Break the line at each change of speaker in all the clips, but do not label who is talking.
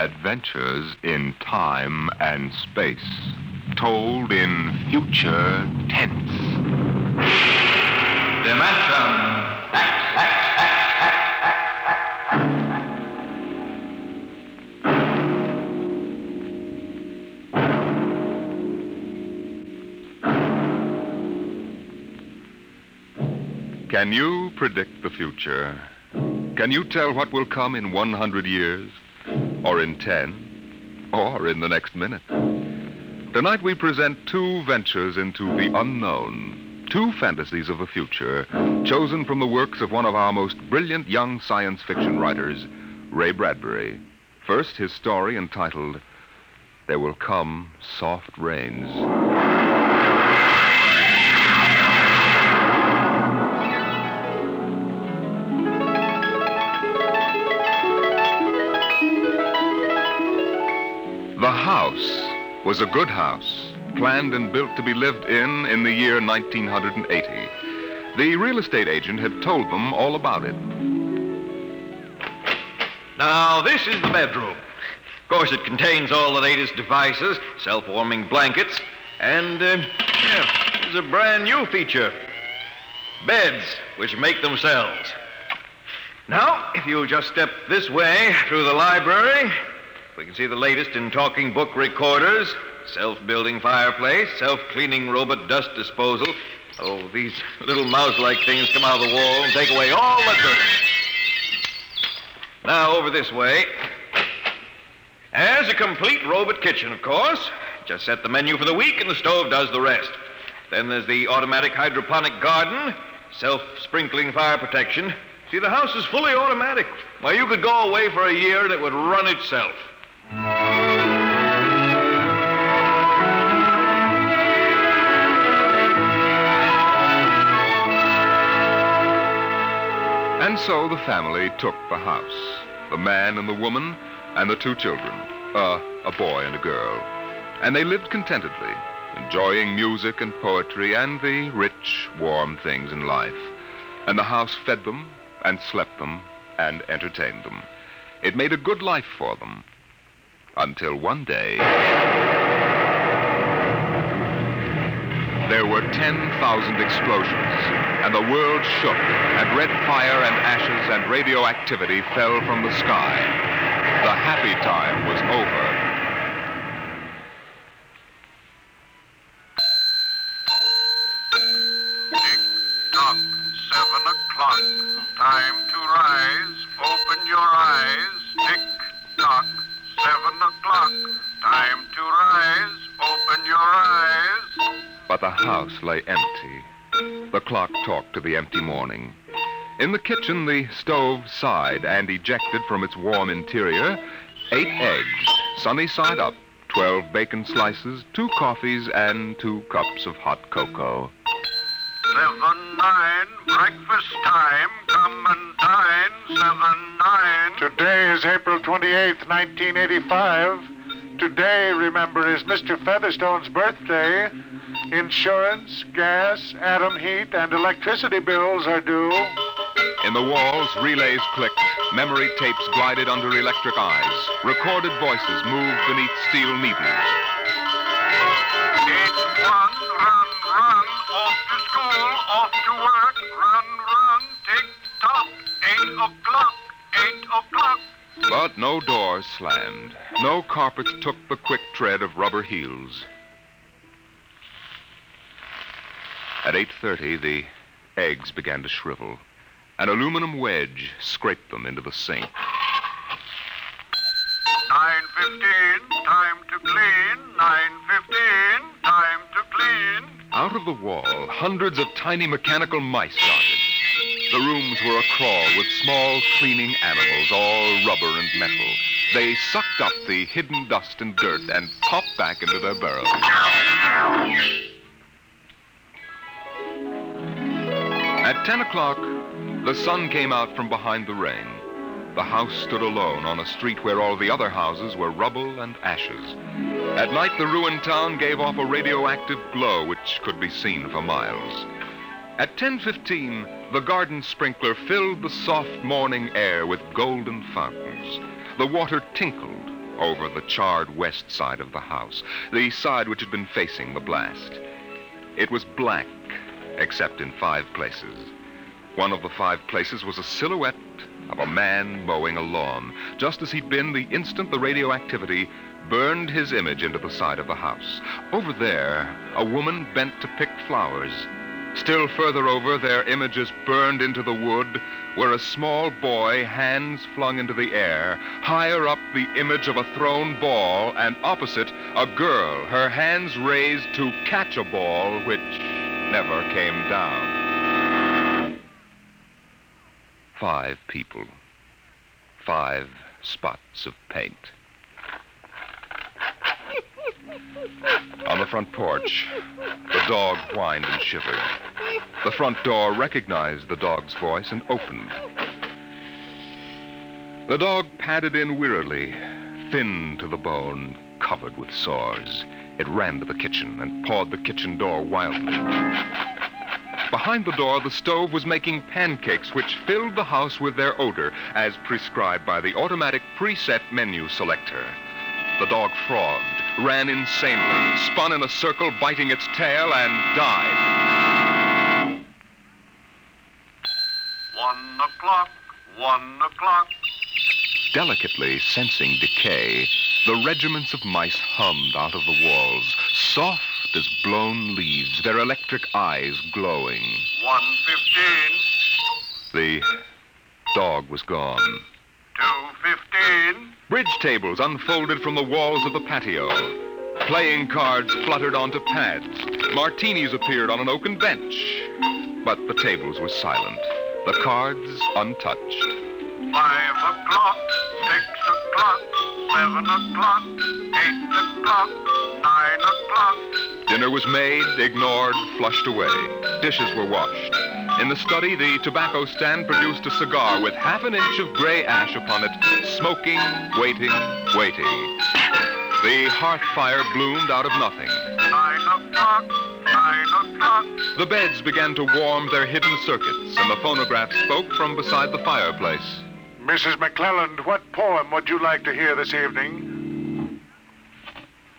Adventures in Time and Space, told in future tense. Dimension X, X, X, X, Can you predict the future? Can you tell what will come in 100 years? or in 10, or in the next minute. Tonight we present two ventures into the unknown, two fantasies of the future, chosen from the works of one of our most brilliant young science fiction writers, Ray Bradbury. First, his story entitled There Will Come Soft Rains. was a good house, planned and built to be lived in in the year 1980. The real estate agent had told them all about it.
Now, this is the bedroom. Of course, it contains all the latest devices, self warming blankets, and uh, yeah, there's a brand new feature beds, which make themselves. Now, if you'll just step this way through the library, we can see the latest in talking book recorders, self building fireplace, self cleaning robot dust disposal. Oh, these little mouse like things come out of the wall and take away all the dirt. Now, over this way. As a complete robot kitchen, of course. Just set the menu for the week, and the stove does the rest. Then there's the automatic hydroponic garden, self sprinkling fire protection. See, the house is fully automatic. Why, well, you could go away for a year and it would run itself.
And so the family took the house the man and the woman, and the two children uh, a boy and a girl. And they lived contentedly, enjoying music and poetry and the rich, warm things in life. And the house fed them, and slept them, and entertained them. It made a good life for them, until one day. There were 10,000 explosions, and the world shook, and red fire and ashes and radioactivity fell from the sky. The happy time was empty. The clock talked to the empty morning. In the kitchen, the stove sighed and ejected from its warm interior eight eggs, sunny side up, 12 bacon slices, two coffees, and two cups of hot cocoa.
Seven nine, breakfast time, come and dine, seven nine.
Today is April 28th, 1985. Today, remember, is Mr. Featherstone's birthday. Insurance, gas, atom heat, and electricity bills are due.
In the walls, relays clicked, memory tapes glided under electric eyes, recorded voices moved beneath steel needles.
It's run, run, run, off to school, off to work, run, run, tick tock, eight o'clock, eight o'clock.
But no doors slammed, no carpets took the quick tread of rubber heels. At 8:30, the eggs began to shrivel. An aluminum wedge scraped them into the sink.
9:15, time to clean. 9:15, time to clean.
Out of the wall, hundreds of tiny mechanical mice darted. The rooms were a crawl with small cleaning animals, all rubber and metal. They sucked up the hidden dust and dirt and popped back into their burrows. At 10 o'clock, the sun came out from behind the rain. The house stood alone on a street where all the other houses were rubble and ashes. At night, the ruined town gave off a radioactive glow which could be seen for miles. At 10:15, the garden sprinkler filled the soft morning air with golden fountains. The water tinkled over the charred west side of the house, the side which had been facing the blast. It was black except in five places. One of the five places was a silhouette of a man mowing a lawn, just as he'd been the instant the radioactivity burned his image into the side of the house. Over there, a woman bent to pick flowers. Still further over, their images burned into the wood, where a small boy, hands flung into the air. Higher up, the image of a thrown ball, and opposite, a girl, her hands raised to catch a ball, which never came down. Five people. Five spots of paint. On the front porch, the dog whined and shivered. The front door recognized the dog's voice and opened. The dog padded in wearily, thin to the bone, covered with sores. It ran to the kitchen and pawed the kitchen door wildly. Behind the door, the stove was making pancakes which filled the house with their odor, as prescribed by the automatic preset menu selector. The dog frothed, ran insanely, spun in a circle, biting its tail, and
died. One o'clock, one o'clock.
Delicately sensing decay, the regiments of mice hummed out of the walls, soft as blown leaves, their electric eyes glowing.
115.
The dog was gone.
215.
Bridge tables unfolded from the walls of the patio. Playing cards fluttered onto pads. Martinis appeared on an oaken bench. But the tables were silent, the cards untouched.
Five o'clock, six o'clock, Seven o'clock, eight o'clock, nine o'clock.
Dinner was made, ignored, flushed away. Dishes were washed. In the study, the tobacco stand produced a cigar with half an inch of gray ash upon it, smoking, waiting, waiting. The hearth fire bloomed out of nothing.
Nine o'clock, nine o'clock.
The beds began to warm their hidden circuits, and the phonograph spoke from beside the fireplace.
Mrs. McClelland, what poem would you like to hear this evening?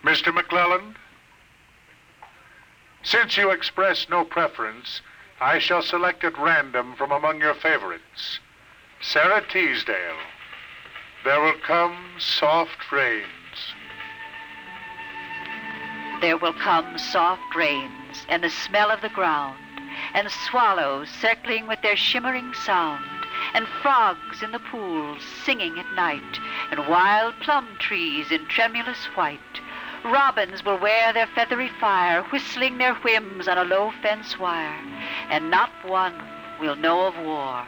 Mr. McClelland? Since you express no preference, I shall select at random from among your favorites. Sara Teasdale. There will come soft rains.
There will come soft rains, and the smell of the ground, and swallows circling with their shimmering sound and frogs in the pools singing at night, and wild plum trees in tremulous white. Robins will wear their feathery fire, whistling their whims on a low fence wire, and not one will know of war.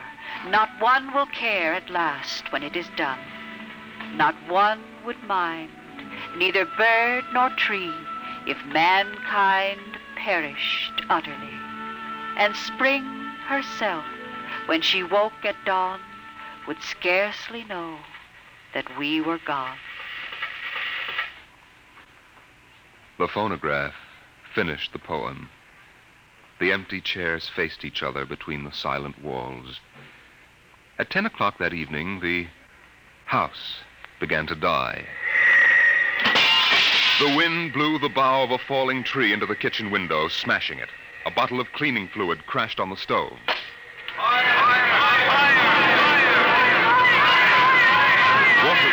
Not one will care at last when it is done. Not one would mind, neither bird nor tree, if mankind perished utterly. And spring herself when she woke at dawn, would scarcely know that we were gone.
The phonograph finished the poem. The empty chairs faced each other between the silent walls. At 10 o'clock that evening, the house began to die. The wind blew the bough of a falling tree into the kitchen window, smashing it. A bottle of cleaning fluid crashed on the stove.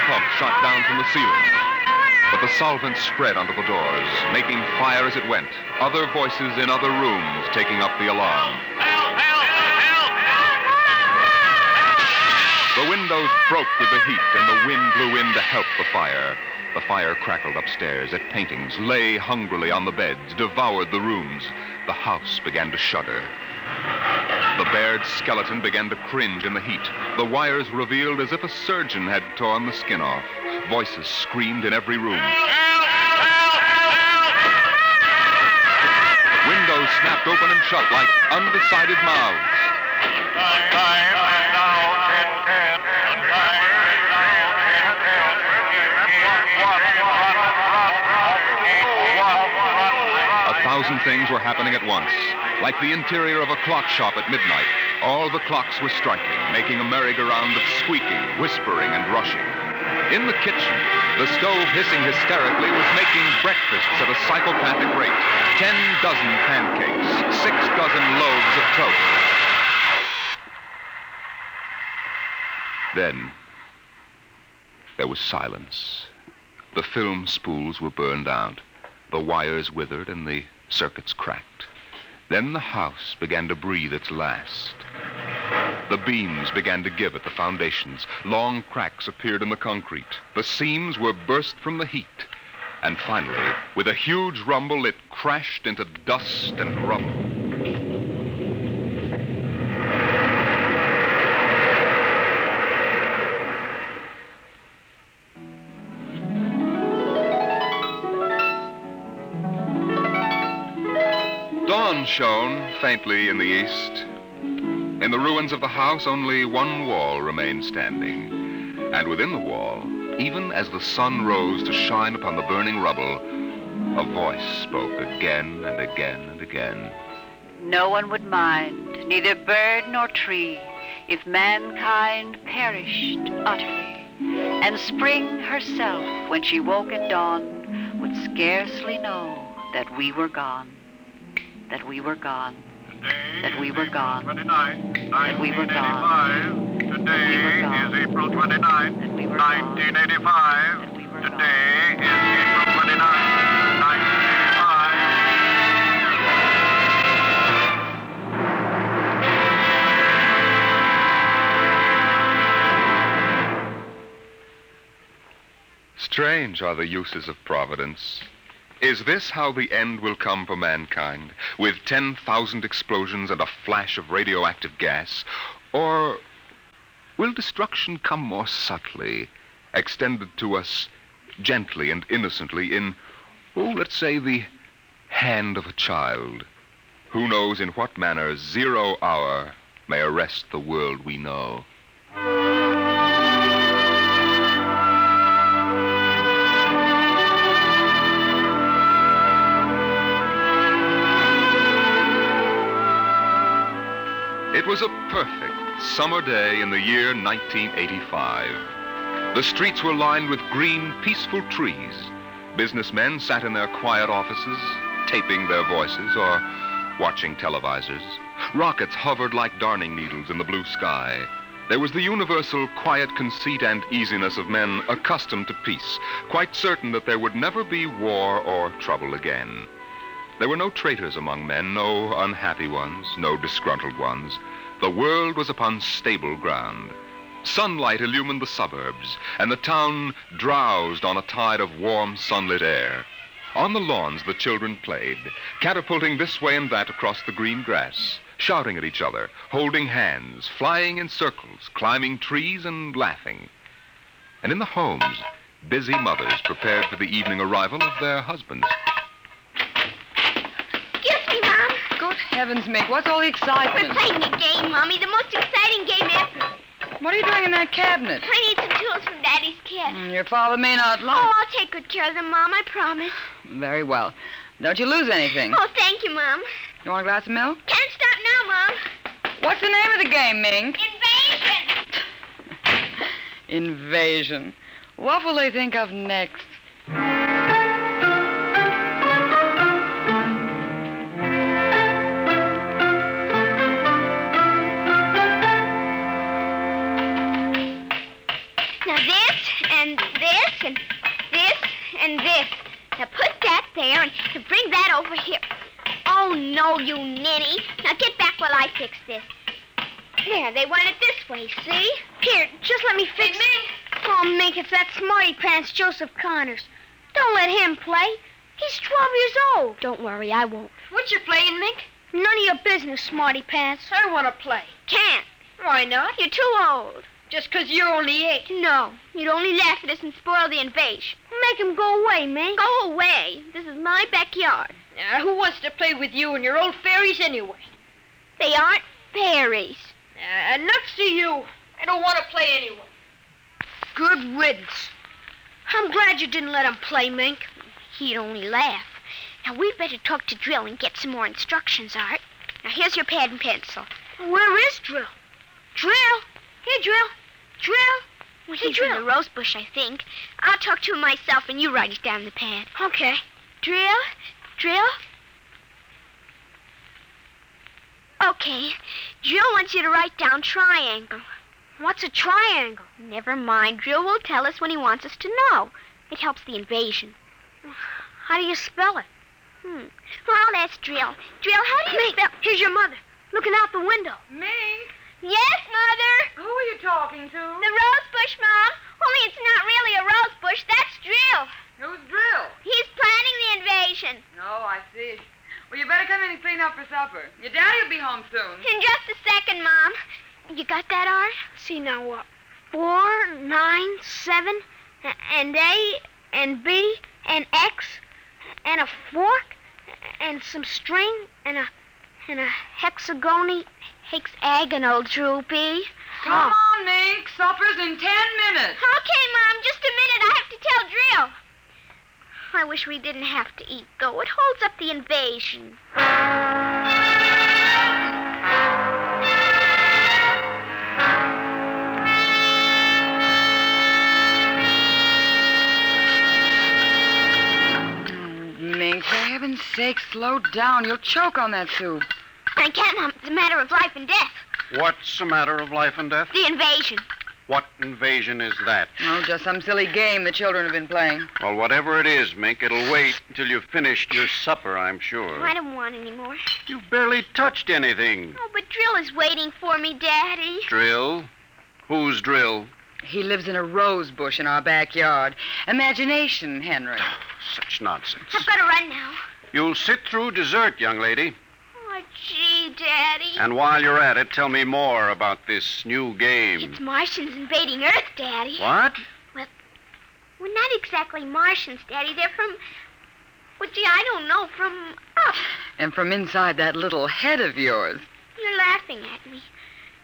smoke shot down from the ceiling. But the solvent spread under the doors, making fire as it went, other voices in other rooms taking up the alarm. Help! Help! Help! Help! The windows broke with the heat, and the wind blew in to help the fire. The fire crackled upstairs at paintings, lay hungrily on the beds, devoured the rooms. The house began to shudder. The bared skeleton began to cringe in the heat. The wires revealed as if a surgeon had torn the skin off. Voices screamed in every room. Windows snapped open and shut like undecided mouths. Time. thousand things were happening at once. Like the interior of a clock shop at midnight, all the clocks were striking, making a merry-go-round of squeaking, whispering, and rushing. In the kitchen, the stove hissing hysterically was making breakfasts at a psychopathic rate. Ten dozen pancakes, six dozen loaves of toast. Then, there was silence. The film spools were burned out, the wires withered, and the Circuits cracked. Then the house began to breathe its last. The beams began to give at the foundations. Long cracks appeared in the concrete. The seams were burst from the heat. And finally, with a huge rumble, it crashed into dust and rubble. faintly in the east. In the ruins of the house, only one wall remained standing. And within the wall, even as the sun rose to shine upon the burning rubble, a voice spoke again and again and again.
No one would mind, neither bird nor tree, if mankind perished utterly, and spring herself, when she woke at dawn, would scarcely know that we were gone, that we were gone
that we were gone, that we were gone. Today is April 29, 1985. Today is April 29, 1985.
Strange are the uses of Providence. Is this how the end will come for mankind? With 10,000 explosions and a flash of radioactive gas? Or will destruction come more subtly, extended to us gently and innocently in, oh, let's say, the hand of a child? Who knows in what manner zero hour may arrest the world we know? was a perfect summer day in the year 1985. The streets were lined with green, peaceful trees. Businessmen sat in their quiet offices, taping their voices or watching televisors. Rockets hovered like darning needles in the blue sky. There was the universal quiet conceit and easiness of men accustomed to peace, quite certain that there would never be war or trouble again. There were no traitors among men, no unhappy ones, no disgruntled ones. The world was upon stable ground. Sunlight illumined the suburbs, and the town drowsed on a tide of warm, sunlit air. On the lawns, the children played, catapulting this way and that across the green grass, shouting at each other, holding hands, flying in circles, climbing trees, and laughing. And in the homes, busy mothers prepared for the evening arrival of their husbands.
heavens, Mink, what's all the excitement?
We're playing a game, Mommy, the most exciting game ever.
What are you doing in that cabinet?
I need some tools from Daddy's kit.
Mm, your father may not oh, like. Oh,
I'll take good care of them, Mom. I promise.
Very well. Don't you lose anything.
Oh, thank you, Mom.
You want a glass of milk?
Can't stop now, Mom.
What's the name of the game, Mink? Invasion. Invasion. What will they think of next?
Now put that there and bring that over here. Oh, no, you ninny. Now get back while I fix this. There, they want it this way, see?
Here, just let me fix it. Hey, oh, Mink, it's that smarty pants Joseph Connors. Don't let him play. He's 12 years old.
Don't worry, I won't.
What you playing, Mink?
None of your business, smarty pants.
I want to play.
Can't.
Why not?
You're too old.
Just because you're only eight.
No, you'd only laugh at us and spoil the invasion.
Make him go away, Mink.
Go away. This is my backyard.
Now, who wants to play with you and your old fairies anyway?
They aren't fairies.
Uh, enough to you. I don't want to play anyway.
Good riddance. I'm glad you didn't let him play, Mink.
He'd only laugh. Now, we'd better talk to Drill and get some more instructions, Art. Now, here's your pad and pencil.
Where is Drill? Drill? Hey, Drill, Drill?
Well, he's
drill?
in the rose bush, I think. I'll talk to him myself, and you write it down the pad.
Okay.
Drill? Drill? Okay. Drill wants you to write down triangle.
What's a triangle?
Never mind. Drill will tell us when he wants us to know. It helps the invasion.
How do you spell it?
Hmm. Well, that's Drill. Drill, how do you spell...
Here's your mother, looking out the window.
Me?
Yes, Mother.
Who are you talking to?
The rosebush, Mom. Only it's not really a rosebush. That's Drill.
Who's Drill?
He's planning the invasion.
Oh, I see. Well, you better come in and clean up for supper. Your daddy'll be home soon.
In just a second, Mom. You got that, Art?
See now what? Four, nine, seven, and A, and B, and X, and a fork, and some string, and a in a hexagony hexagonal droopy.
Come oh. on, Mink. Supper's in ten minutes.
Okay, Mom. Just a minute. I have to tell Drill. I wish we didn't have to eat, though. It holds up the invasion.
Mink, for heaven's sake, slow down. You'll choke on that soup.
I can, Mom. Um, it's a matter of life and death.
What's a matter of life and death?
The invasion.
What invasion is that?
Oh, just some silly game the children have been playing.
Well, whatever it is, Mink, it'll wait until you've finished your supper, I'm sure.
Oh, I don't want any more.
You've barely touched anything.
Oh, but Drill is waiting for me, Daddy.
Drill? Who's Drill?
He lives in a rose bush in our backyard. Imagination, Henry.
Such nonsense.
i got to run now.
You'll sit through dessert, young lady.
Daddy.
And while you're at it, tell me more about this new game.
It's Martians invading Earth, Daddy.
What?
Well, we're not exactly Martians, Daddy. They're from. Well, gee, I don't know, from up.
And from inside that little head of yours.
You're laughing at me.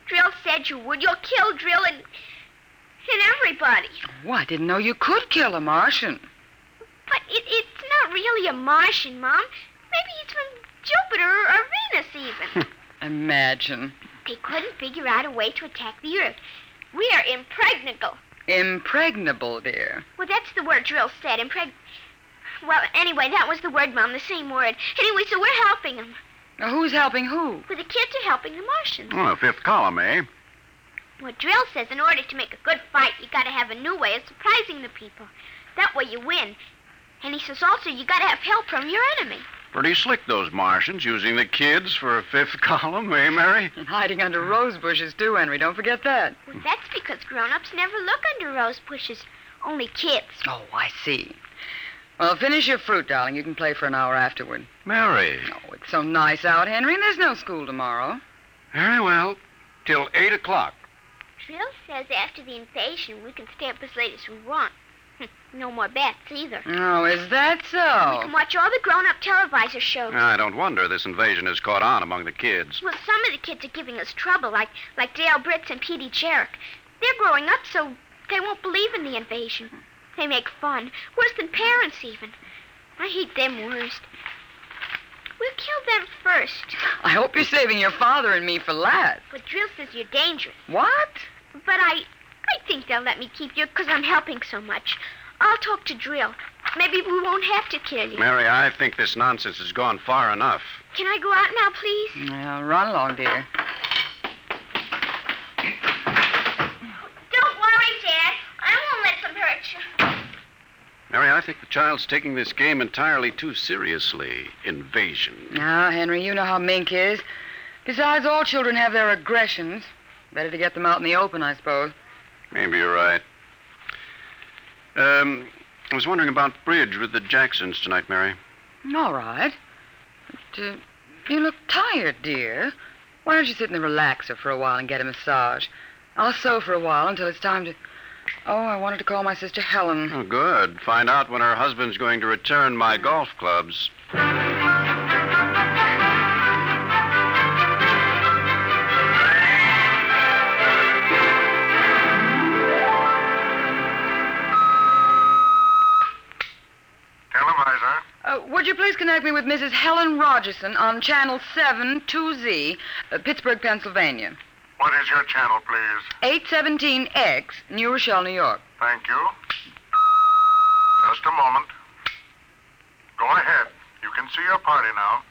Drill said you would. You'll kill Drill and. and everybody.
Oh, I didn't know you could kill a Martian.
But it, it's not really a Martian, Mom. Maybe he's from Jupiter or Venus, even.
Imagine.
They couldn't figure out a way to attack the Earth. We are impregnable.
Impregnable, dear.
Well, that's the word Drill said. Impreg. Well, anyway, that was the word, Mom, the same word. Anyway, so we're helping them.
Now, who's helping who? Well,
the kids are helping the Martians.
Well, fifth column, eh?
Well, Drill says in order to make a good fight, you gotta have a new way of surprising the people. That way you win. And he says also you gotta have help from your enemy.
Pretty slick, those Martians, using the kids for a fifth column, eh, Mary? And
hiding under rose bushes, too, Henry. Don't forget that.
Well, that's because grown ups never look under rose bushes, only kids.
Oh, I see. Well, finish your fruit, darling. You can play for an hour afterward.
Mary.
Oh, it's so nice out, Henry, and there's no school tomorrow.
Very well. Till 8 o'clock.
Drill says after the invasion, we can stay up as late as we want. no more bets either. Oh,
is that so?
We can watch all the grown up televisor shows. I
don't wonder this invasion has caught on among the kids.
Well, some of the kids are giving us trouble, like like Dale Britz and Petey Jarrick. They're growing up so they won't believe in the invasion. They make fun, worse than parents even. I hate them worst. We'll kill them first.
I hope you're saving your father and me for last.
But Drill says you're dangerous.
What?
But I think they'll let me keep you because I'm helping so much. I'll talk to Drill. Maybe we won't have to kill you.
Mary, I think this nonsense has gone far enough.
Can I go out now, please?
Well, run along, dear.
Don't worry, Dad. I won't let them hurt you.
Mary, I think the child's taking this game entirely too seriously. Invasion.
Now, Henry, you know how Mink is. Besides, all children have their aggressions. Better to get them out in the open, I suppose.
Maybe you're right. Um, I was wondering about bridge with the Jacksons tonight, Mary.
All right. But, uh, you look tired, dear. Why don't you sit in the relaxer for a while and get a massage? I'll sew for a while until it's time to. Oh, I wanted to call my sister Helen.
Oh, good. Find out when her husband's going to return my golf clubs.
contact me with Mrs. Helen Rogerson on Channel 7 2Z, uh, Pittsburgh, Pennsylvania.
What is your channel, please?
817X, New Rochelle, New York.
Thank you. Just a moment. Go ahead. You can see your party now.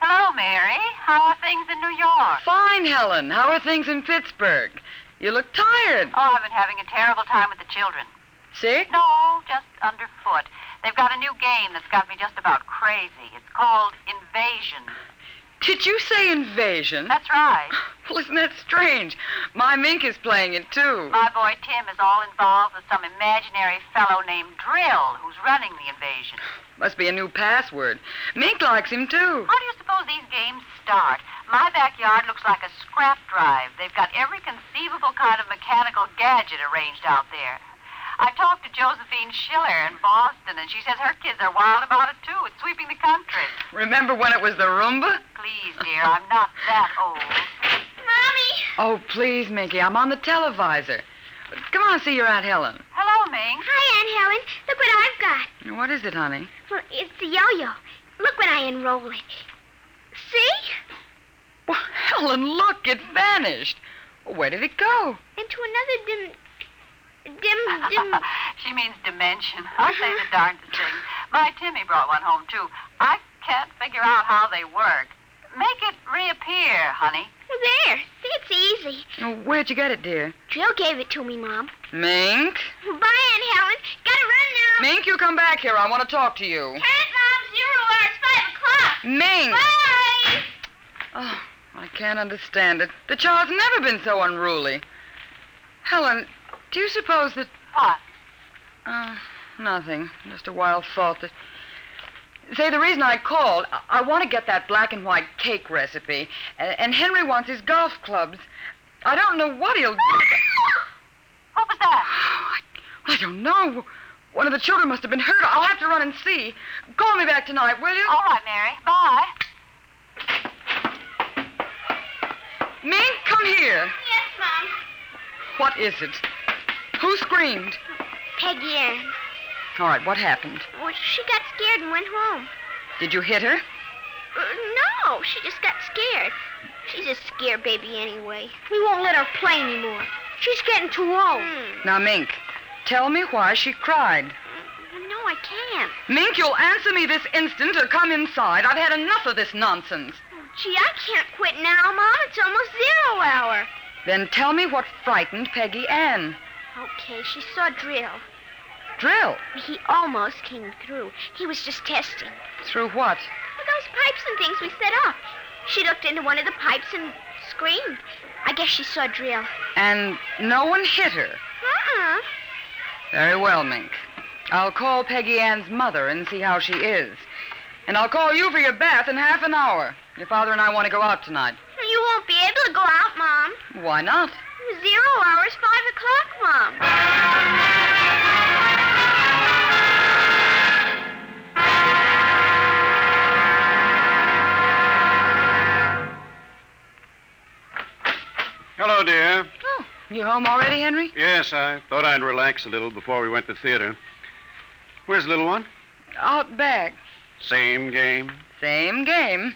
Hello, Mary. How are things in New York?
Fine, Helen. How are things in Pittsburgh? You look tired.
Oh, I've been having a terrible time with the children.
Sick?
No, just underfoot. They've got a new game that's got me just about crazy. It's called Invasion.
Did you say invasion?
That's right.
Well, isn't that strange? My Mink is playing it, too.
My boy Tim is all involved with some imaginary fellow named Drill who's running the invasion.
Must be a new password. Mink likes him, too.
How do you suppose these games start? My backyard looks like a scrap drive. They've got every conceivable kind of mechanical gadget arranged out there. I talked to Josephine Schiller in Boston, and she says her kids are wild about it, too. It's sweeping the country.
Remember when it was the rumba?
Please, dear, I'm not that old.
Mommy!
Oh, please, Minky, I'm on the televisor. Come on, see your Aunt Helen.
Hello, Mink.
Hi, Aunt Helen. Look what I've
got. What is it, honey?
Well, it's the yo-yo. Look when I unroll it. See?
Well, Helen, look, it vanished. Where did it go?
Into another dim Dim, dim.
she means dimension. Uh-huh. I'll say the darndest thing. My Timmy brought one home, too. I can't figure out how they work. Make it reappear, honey.
There. See, it's easy.
where'd you get it, dear?
Jill gave it to me, Mom.
Mink?
Bye, Aunt Helen. Gotta run
now. Mink, you come back here. I want to talk to you.
Turn Mom. Zero hour. It's five o'clock.
Mink!
Bye!
Oh, I can't understand it. The child's never been so unruly. Helen, do you suppose that.
What?
Uh, nothing. Just a wild thought that. Say, the reason I called, I, I want to get that black and white cake recipe, and, and Henry wants his golf clubs. I don't know what he'll do. what was that? I, I don't know. One of the children must have been hurt. I'll have to run and see. Call me back tonight, will you?
All right, Mary. Bye.
Mink, come here.
Yes, Mom.
What is it? Who screamed?
Peggy Ann.
All right, what happened?
Well, she got scared and went home.
Did you hit her?
Uh, no, she just got scared. She's a scare baby anyway.
We won't let her play anymore. She's getting too old. Mm.
Now, Mink, tell me why she cried. Uh,
no, I can't.
Mink, you'll answer me this instant or come inside. I've had enough of this nonsense. Oh,
gee, I can't quit now, Mom. It's almost zero hour.
Then tell me what frightened Peggy Ann.
Okay, she saw Drill.
Drill?
He almost came through. He was just testing.
Through what?
those pipes and things we set up. She looked into one of the pipes and screamed. I guess she saw Drill.
And no one hit her? Uh-uh. Very well, Mink. I'll call Peggy Ann's mother and see how she is. And I'll call you for your bath in half an hour. Your father and I want to go out tonight.
You won't be able to go out, Mom.
Why not? Zero hours, five o'clock, Mom.
Hello, dear. Oh,
you home already, Henry?
Yes, I thought I'd relax a little before we went to theater. Where's the little one?
Out back.
Same game?
Same game.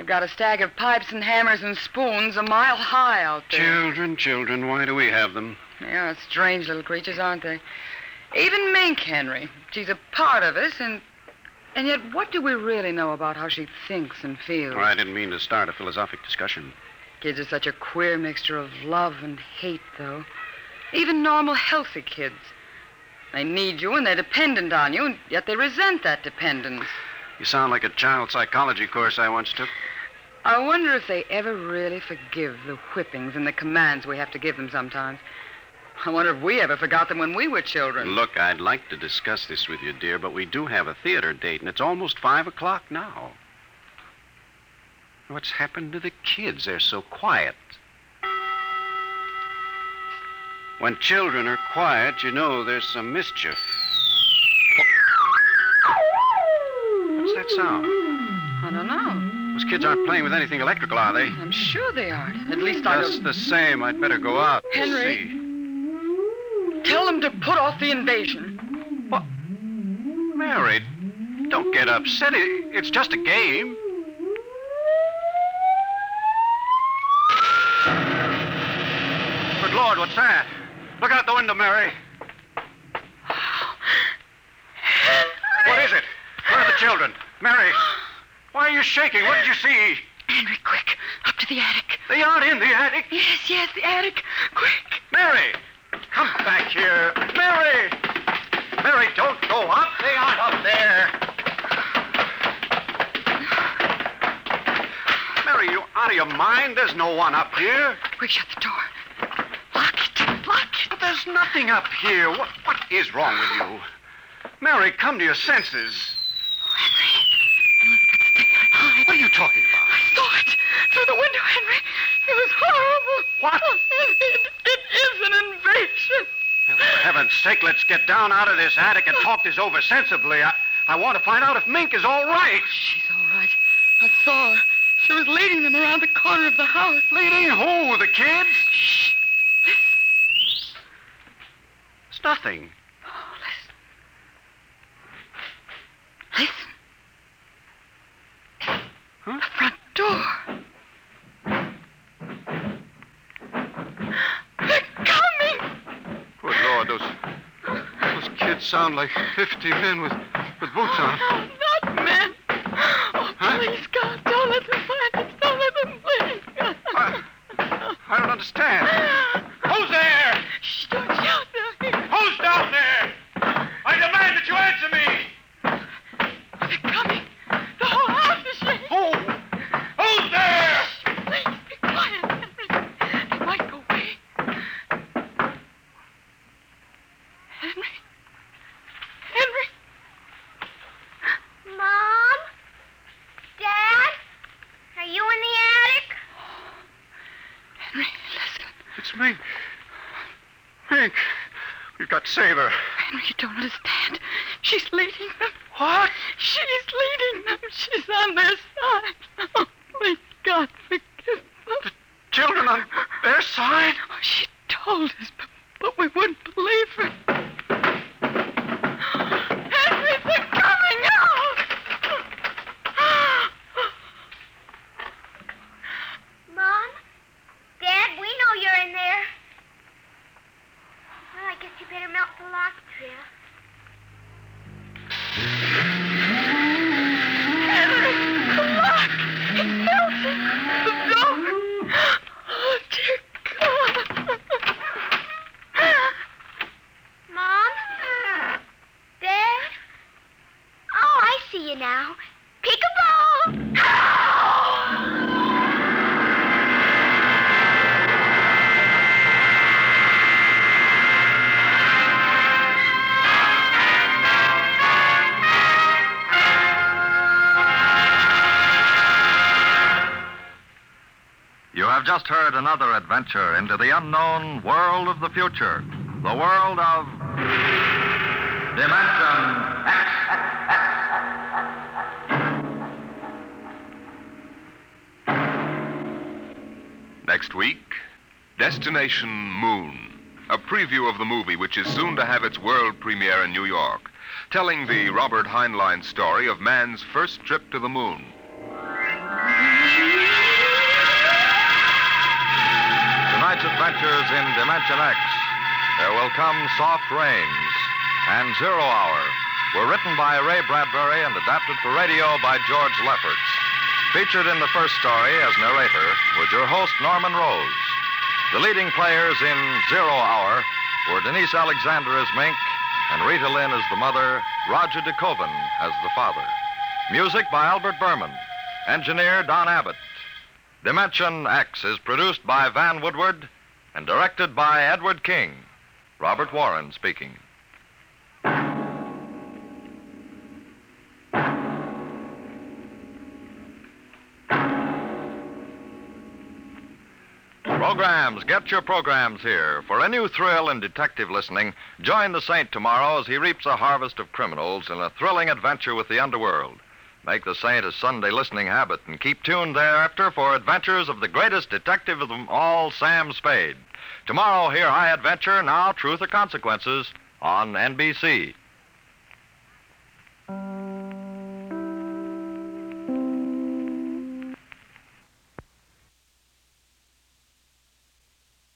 They've got a stack of pipes and hammers and spoons a mile high out
there. Children, children, why do we have them?
They are strange little creatures, aren't they? Even Mink, Henry. She's a part of us, and and yet, what do we really know about how she thinks and feels? Oh, I
didn't mean to start a philosophic discussion.
Kids are such a queer mixture of love and hate, though. Even normal, healthy kids. They need you and they're dependent on you, and yet they resent that dependence.
You sound like a child psychology course I once took.
I wonder if they ever really forgive the whippings and the commands we have to give them sometimes. I wonder if we ever forgot them when we were children.
Look, I'd like to discuss this with you, dear, but we do have a theater date, and it's almost five o'clock now. What's happened to the kids? They're so quiet. When children are quiet, you know there's some mischief. What's that sound?
I don't know.
Those kids aren't playing with anything electrical, are they?
I'm sure they aren't. At least I Just
don't... the same, I'd better go out. Henry,
see. tell them to put off the invasion.
What? Mary, don't get upset. It's just a game. Good Lord, what's that? Look out the window, Mary. What is it? Where are the children? Mary. Why are you shaking? What did you see?
Henry, quick. Up to the attic.
They aren't in the attic.
Yes, yes, the attic. Quick.
Mary, come back here. Mary! Mary, don't go up. They aren't up there. Mary, you out of your mind? There's no one up here.
Quick, shut the door. Lock it. Lock it.
But there's nothing up here. What, what is wrong with you? Mary, come to your senses.
talking about? I saw it through the window, Henry. It was horrible.
What?
It, it, it is an invasion.
Well, for heaven's sake, let's get down out of this attic and talk this over sensibly. I, I want to find out if Mink is all right. Oh,
she's all right. I saw her. She was leading them around the corner of the house.
Leading who? The kids?
Shh.
It's nothing. That sound like 50 men with, with boots
on. Oh, not men! Oh, huh? please, don't understand. She's leading them.
What?
She's leading them. She's on their side. Oh, please, God, forgive them. The
children on their side? Oh,
she told us,
have just heard another adventure into the unknown world of the future, the world of Dimension X. Next week, Destination Moon, a preview of the movie which is soon to have its world premiere in New York, telling the Robert Heinlein story of man's first trip to the moon. Tonight's adventures in Dimension X, There Will Come Soft Rains, and Zero Hour were written by Ray Bradbury and adapted for radio by George Lefferts. Featured in the first story as narrator was your host, Norman Rose. The leading players in Zero Hour were Denise Alexander as Mink and Rita Lynn as the mother, Roger De Koven as the father. Music by Albert Berman. Engineer Don Abbott. Dimension X is produced by Van Woodward and directed by Edward King. Robert Warren speaking. Programs, get your programs here. For a new thrill in detective listening, join the Saint tomorrow as he reaps a harvest of criminals in a thrilling adventure with the underworld. Make the Saint a Sunday listening habit and keep tuned thereafter for adventures of the greatest detective of them all, Sam Spade. Tomorrow, hear High Adventure, Now Truth or Consequences on NBC.